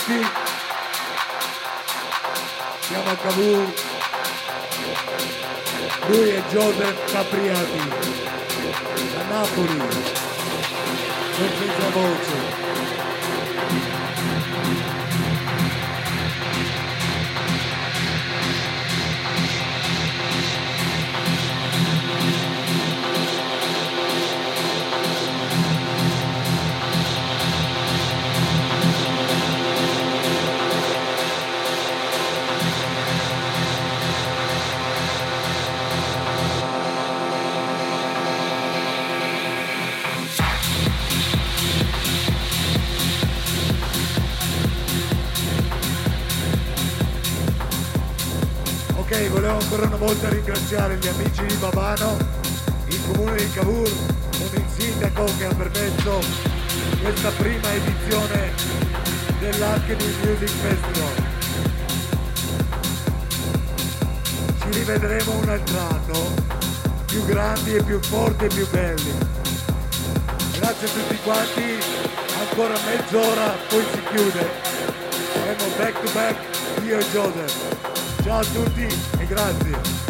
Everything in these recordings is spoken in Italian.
tutti. Siamo a Cavour. Lui è Joseph Capriati, da Napoli, non senza voce. Ancora una volta ringraziare gli amici di Babano, il comune di Cavour, con il sindaco che ha permesso questa prima edizione dell'Alchemy Music Festival. Ci rivedremo un altro anno, più grandi e più forti e più belli. Grazie a tutti quanti, ancora mezz'ora, poi si chiude. Saremo back to back, io e Joseph. Ciao a tutti e grazie.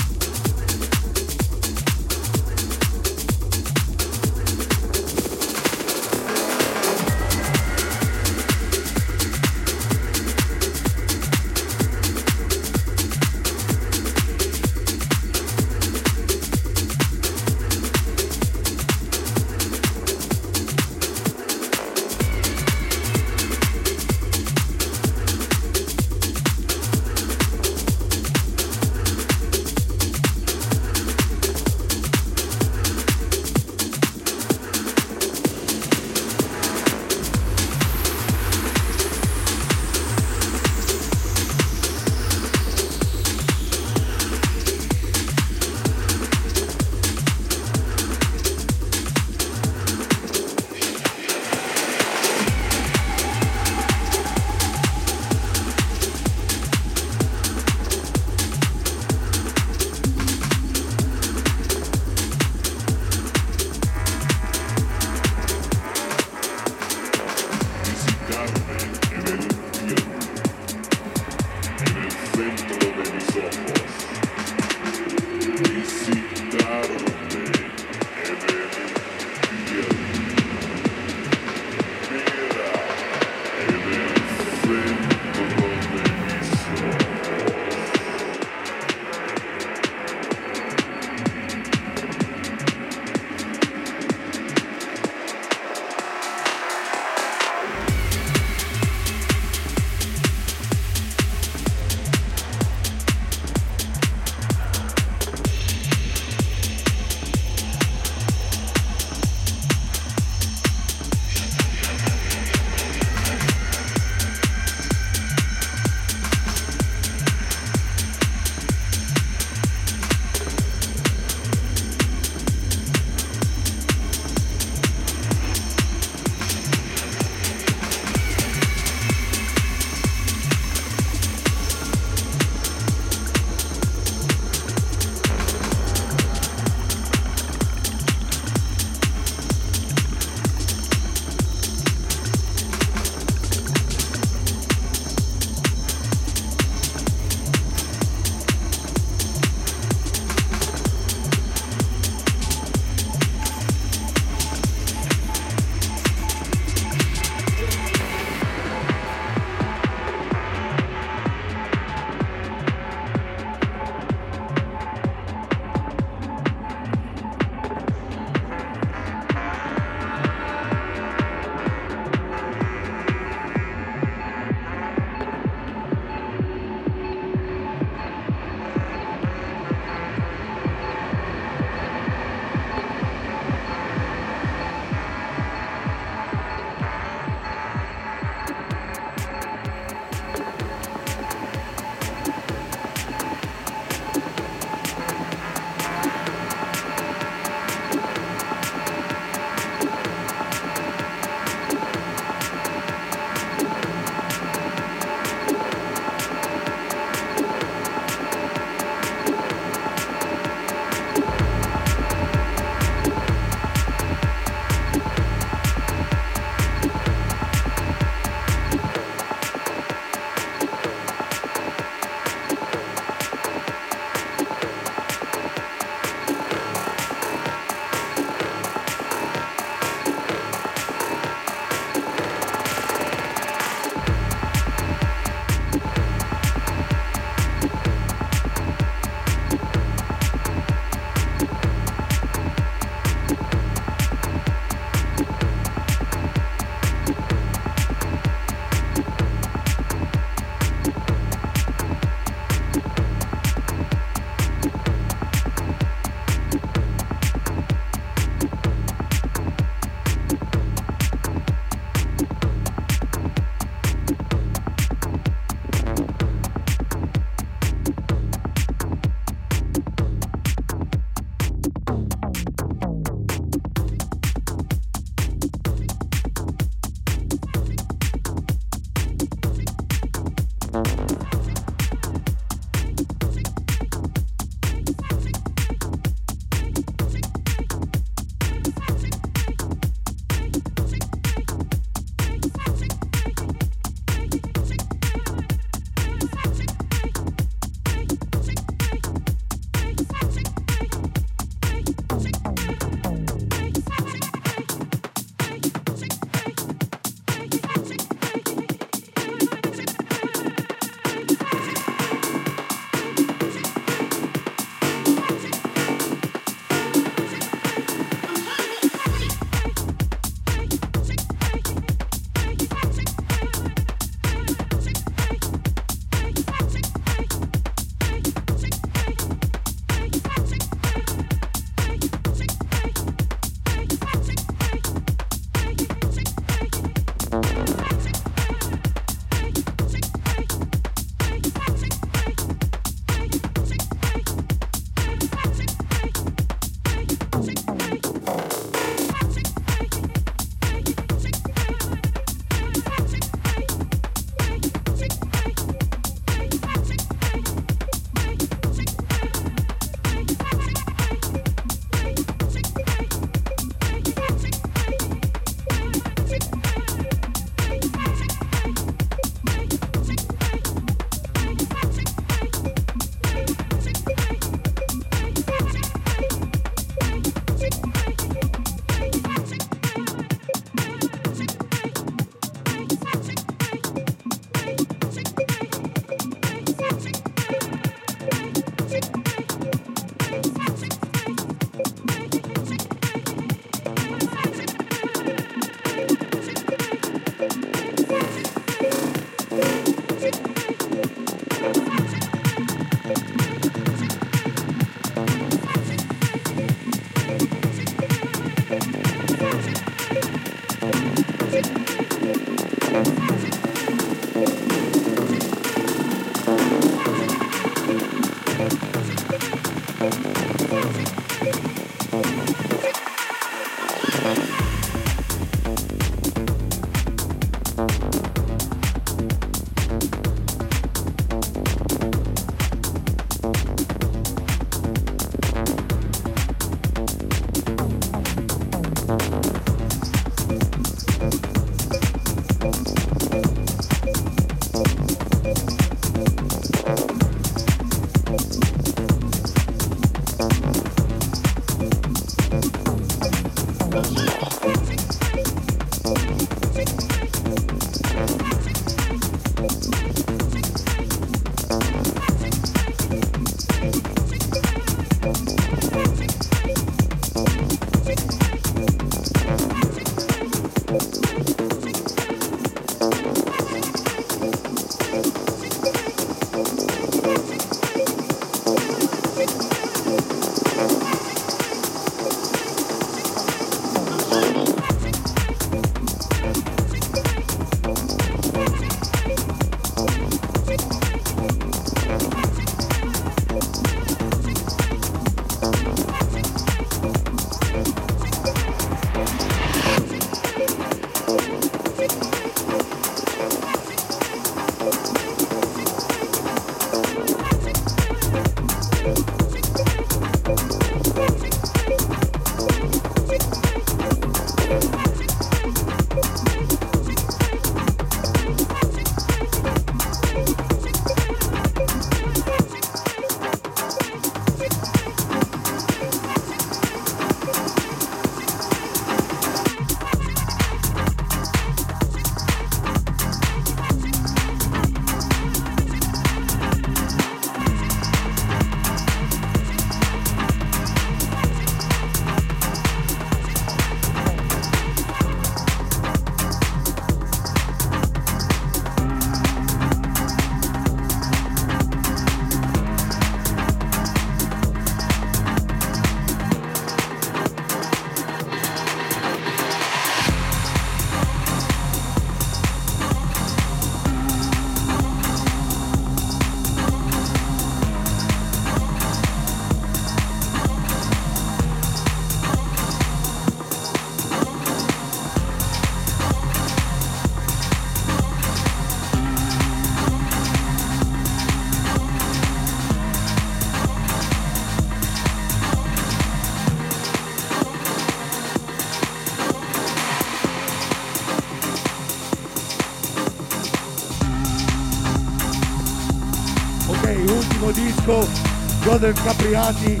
Del Capriati,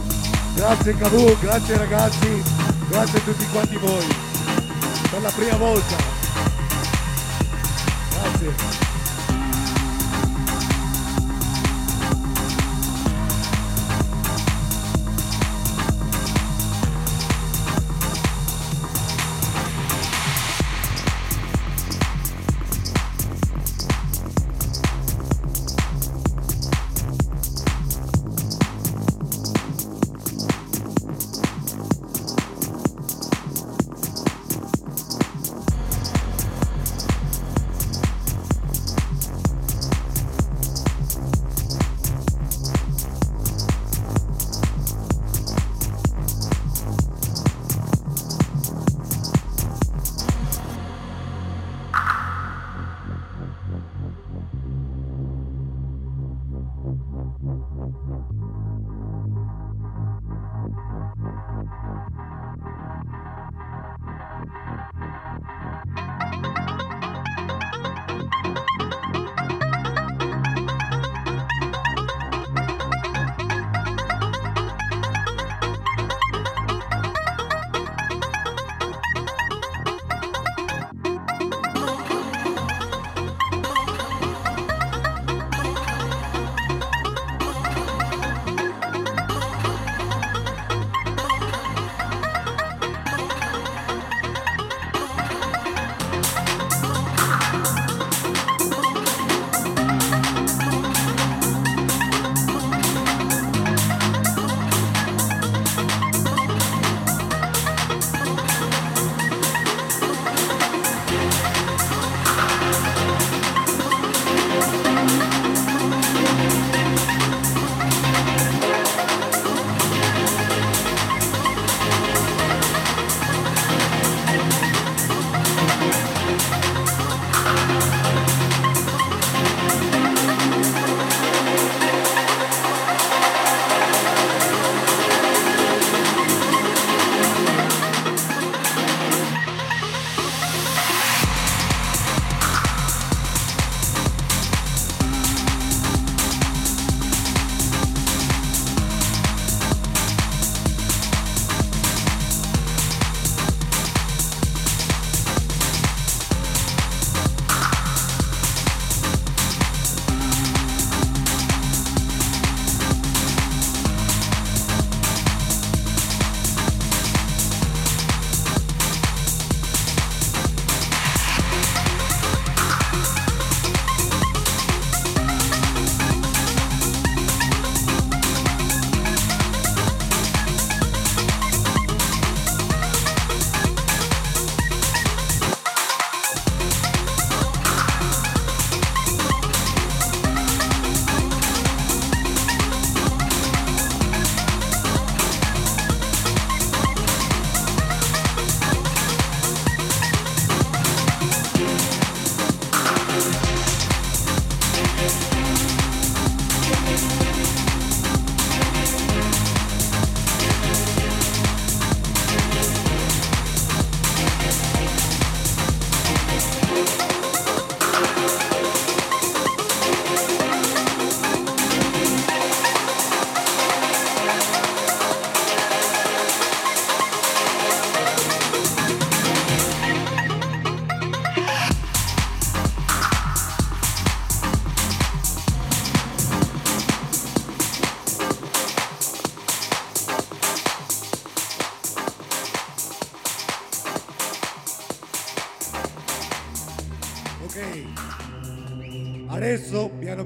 grazie Cavù, grazie ragazzi, grazie a tutti quanti voi, per la prima volta.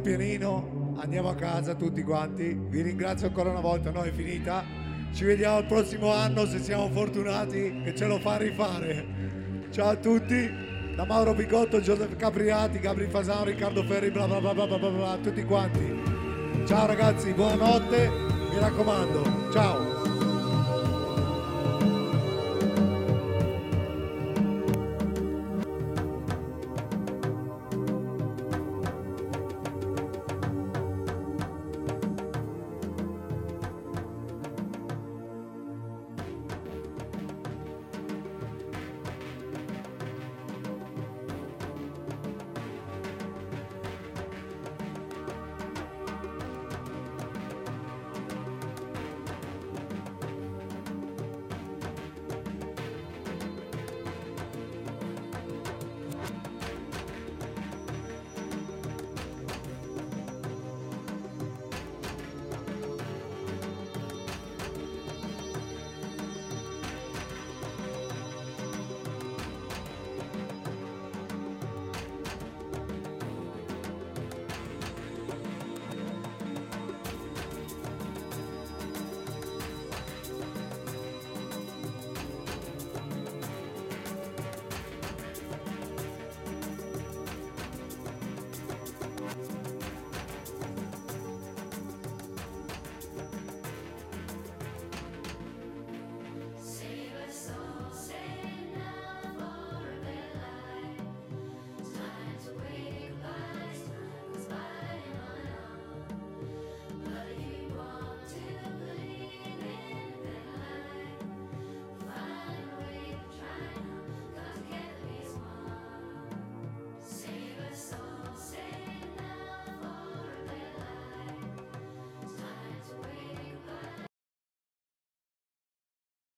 Pianino, andiamo a casa tutti quanti. Vi ringrazio ancora una volta, no è finita. Ci vediamo il prossimo anno se siamo fortunati che ce lo fa rifare. Ciao a tutti, da Mauro Picotto, Giuseppe Capriati, Gabri Fasano, Riccardo Ferri, bla bla bla bla bla bla, tutti quanti. Ciao ragazzi, buonanotte, mi raccomando, ciao.